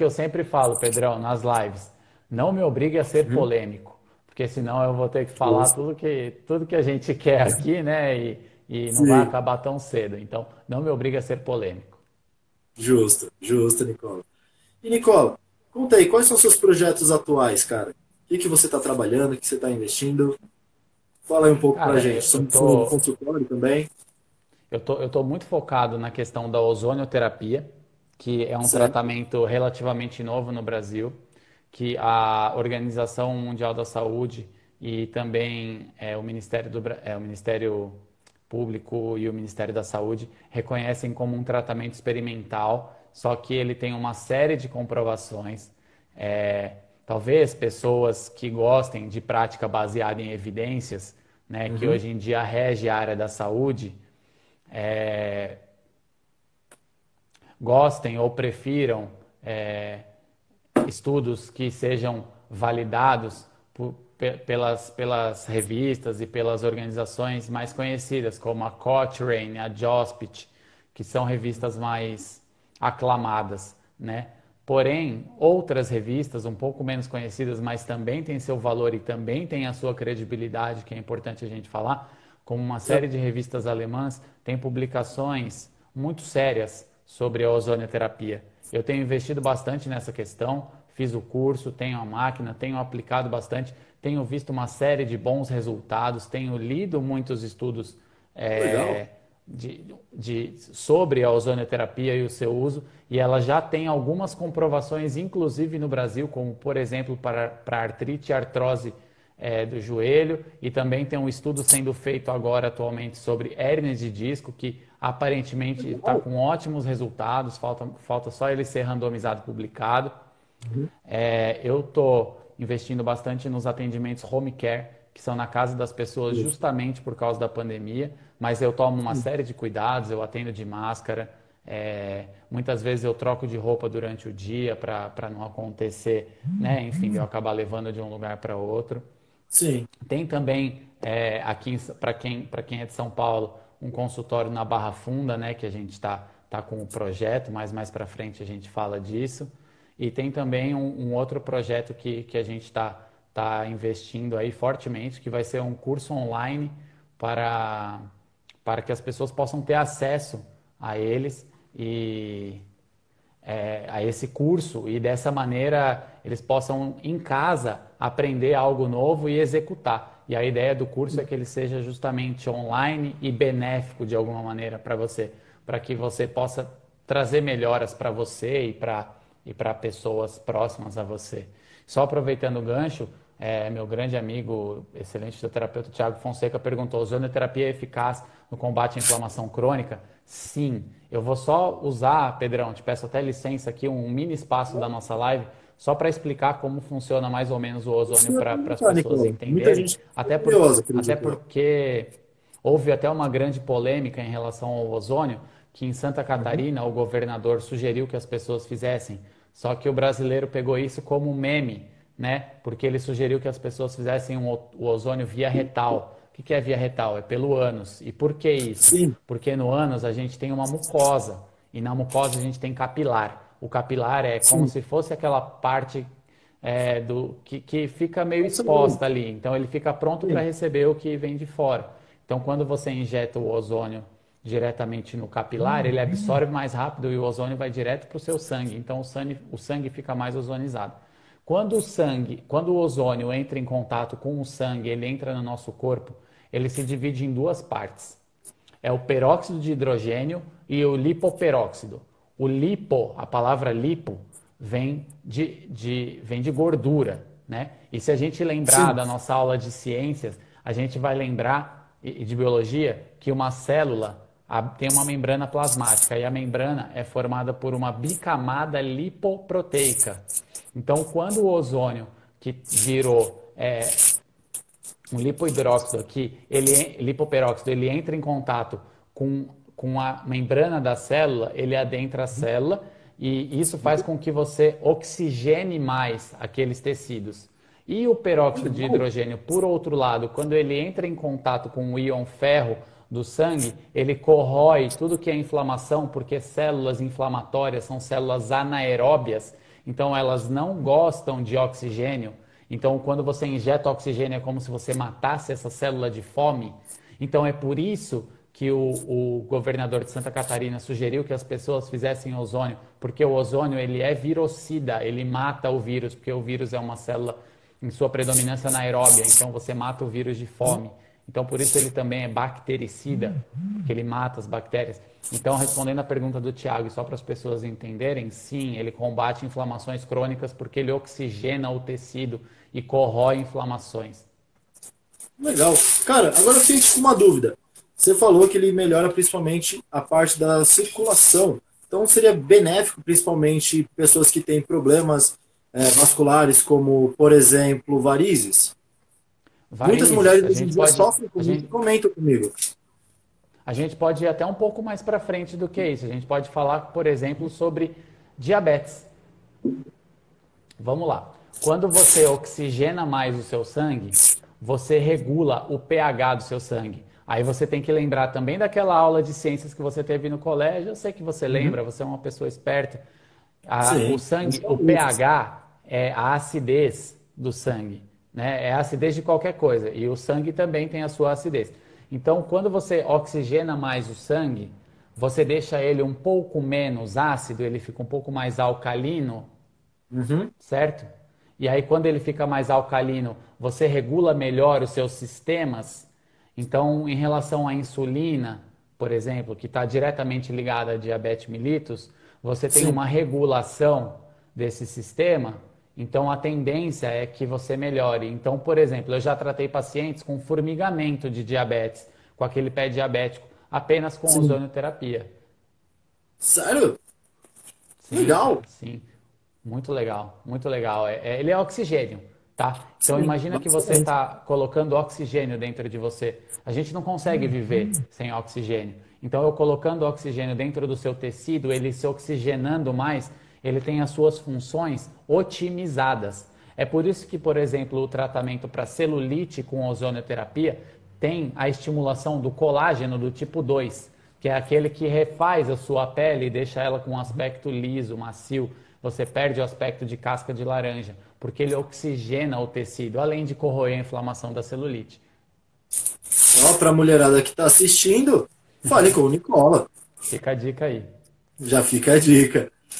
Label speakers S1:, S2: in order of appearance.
S1: que eu sempre falo, Pedrão, nas lives. Não me obrigue a ser polêmico, porque senão eu vou ter que falar tudo que, tudo que a gente quer aqui, né? E, e não Sim. vai acabar tão cedo. Então, não me obrigue a ser polêmico.
S2: Justo, justo, Nicola. E, Nicola, conta aí, quais são seus projetos atuais, cara? O que, que você está trabalhando, o que você está investindo? Fala aí um pouco para a gente. Sobre tô... consultório também.
S1: Eu tô, eu tô muito focado na questão da ozonioterapia, que é um certo. tratamento relativamente novo no Brasil, que a Organização Mundial da Saúde e também é, o, Ministério do, é, o Ministério Público e o Ministério da Saúde reconhecem como um tratamento experimental, só que ele tem uma série de comprovações. É, talvez pessoas que gostem de prática baseada em evidências, né, uhum. que hoje em dia rege a área da saúde, é, gostem ou prefiram é, estudos que sejam validados por, pelas, pelas revistas e pelas organizações mais conhecidas, como a Cochrane, a Jospit, que são revistas mais aclamadas, né? Porém, outras revistas um pouco menos conhecidas, mas também têm seu valor e também têm a sua credibilidade, que é importante a gente falar, como uma série de revistas alemãs, tem publicações muito sérias sobre a ozonioterapia. Eu tenho investido bastante nessa questão, fiz o curso, tenho a máquina, tenho aplicado bastante, tenho visto uma série de bons resultados, tenho lido muitos estudos é, de, de, sobre a ozonioterapia e o seu uso, e ela já tem algumas comprovações, inclusive no Brasil, como por exemplo para, para artrite e artrose é, do joelho, e também tem um estudo sendo feito agora atualmente sobre hérnia de disco, que aparentemente está com ótimos resultados, falta, falta só ele ser randomizado publicado. Uhum. É, eu estou investindo bastante nos atendimentos home care, que são na casa das pessoas Isso. justamente por causa da pandemia, mas eu tomo uma série de cuidados, eu atendo de máscara, é, muitas vezes eu troco de roupa durante o dia para não acontecer, né? enfim, eu acabar levando de um lugar para outro.
S2: Sim.
S1: Tem também é, aqui para quem, quem é de São Paulo um consultório na Barra Funda, né, que a gente está tá com o projeto, mas mais para frente a gente fala disso. E tem também um, um outro projeto que, que a gente está tá investindo aí fortemente, que vai ser um curso online para, para que as pessoas possam ter acesso a eles e é, a esse curso e dessa maneira eles possam em casa aprender algo novo e executar. E a ideia do curso é que ele seja justamente online e benéfico de alguma maneira para você, para que você possa trazer melhoras para você e para e para pessoas próximas a você. Só aproveitando o gancho, é, meu grande amigo, excelente fisioterapeuta Tiago Fonseca perguntou: ozonoterapia é eficaz no combate à inflamação crônica? Sim. Eu vou só usar, Pedrão, te peço até licença aqui, um mini espaço da nossa live só para explicar como funciona mais ou menos o ozônio para as pessoas entenderem. Até, por, até porque houve até uma grande polêmica em relação ao ozônio, que em Santa Catarina uhum. o governador sugeriu que as pessoas fizessem. Só que o brasileiro pegou isso como um meme, né? Porque ele sugeriu que as pessoas fizessem um, o ozônio via retal. O que é via retal? É pelo ânus. E por que isso? Sim. Porque no ânus a gente tem uma mucosa. E na mucosa a gente tem capilar. O capilar é como Sim. se fosse aquela parte é, do que, que fica meio exposta ali. Então ele fica pronto para receber o que vem de fora. Então quando você injeta o ozônio diretamente no capilar, ele absorve mais rápido e o ozônio vai direto para o seu sangue. Então o sangue, o sangue fica mais ozonizado. Quando o sangue, quando o ozônio entra em contato com o sangue, ele entra no nosso corpo, ele se divide em duas partes. É o peróxido de hidrogênio e o lipoperóxido. O lipo, a palavra lipo, vem de, de, vem de gordura, né? E se a gente lembrar Sim. da nossa aula de ciências, a gente vai lembrar, e de biologia, que uma célula tem uma membrana plasmática e a membrana é formada por uma bicamada lipoproteica. Então, quando o ozônio, que virou é, um lipohidróxido aqui, ele, lipoperóxido, ele entra em contato com com a membrana da célula, ele adentra a célula e isso faz com que você oxigene mais aqueles tecidos. E o peróxido de hidrogênio, por outro lado, quando ele entra em contato com o íon ferro do sangue, ele corrói tudo que é inflamação, porque células inflamatórias são células anaeróbias Então elas não gostam de oxigênio. Então quando você injeta oxigênio é como se você matasse essa célula de fome. Então é por isso que o, o, governador de Santa Catarina sugeriu que as pessoas fizessem ozônio, porque o ozônio ele é virocida, ele mata o vírus, porque o vírus é uma célula em sua predominância anaeróbia, então você mata o vírus de fome. Então por isso ele também é bactericida, porque ele mata as bactérias. Então respondendo à pergunta do Tiago, só para as pessoas entenderem, sim, ele combate inflamações crônicas porque ele oxigena o tecido e corrói inflamações.
S2: Legal. Cara, agora eu fiquei com uma dúvida. Você falou que ele melhora principalmente a parte da circulação. Então seria benéfico, principalmente pessoas que têm problemas é, vasculares, como, por exemplo, varizes. Muitas mulheres hoje em dia pode, sofrem com gente, comentam comigo.
S1: A gente pode ir até um pouco mais para frente do que isso. A gente pode falar, por exemplo, sobre diabetes. Vamos lá. Quando você oxigena mais o seu sangue, você regula o pH do seu sangue. Aí você tem que lembrar também daquela aula de ciências que você teve no colégio. Eu sei que você uhum. lembra, você é uma pessoa esperta. A, o sangue, o pH é a acidez do sangue, né? É a acidez de qualquer coisa e o sangue também tem a sua acidez. Então, quando você oxigena mais o sangue, você deixa ele um pouco menos ácido, ele fica um pouco mais alcalino, uhum. certo? E aí, quando ele fica mais alcalino, você regula melhor os seus sistemas então, em relação à insulina, por exemplo, que está diretamente ligada a diabetes mellitus, você tem Sim. uma regulação desse sistema, então a tendência é que você melhore. Então, por exemplo, eu já tratei pacientes com formigamento de diabetes, com aquele pé diabético, apenas com Sim. ozonioterapia.
S2: Sério?
S1: Sim, legal. Sim, muito legal, muito legal. É, é, ele é oxigênio. Tá? Então Sim, imagina que você está colocando oxigênio dentro de você. A gente não consegue uhum. viver sem oxigênio. Então eu colocando oxigênio dentro do seu tecido, ele se oxigenando mais, ele tem as suas funções otimizadas. É por isso que, por exemplo, o tratamento para celulite com ozonioterapia tem a estimulação do colágeno do tipo 2, que é aquele que refaz a sua pele e deixa ela com um aspecto liso, macio. Você perde o aspecto de casca de laranja porque ele oxigena o tecido, além de corroer a inflamação da celulite.
S2: Ó, para a mulherada que está assistindo, fale com o Nicola.
S1: Fica a dica aí.
S2: Já fica a dica.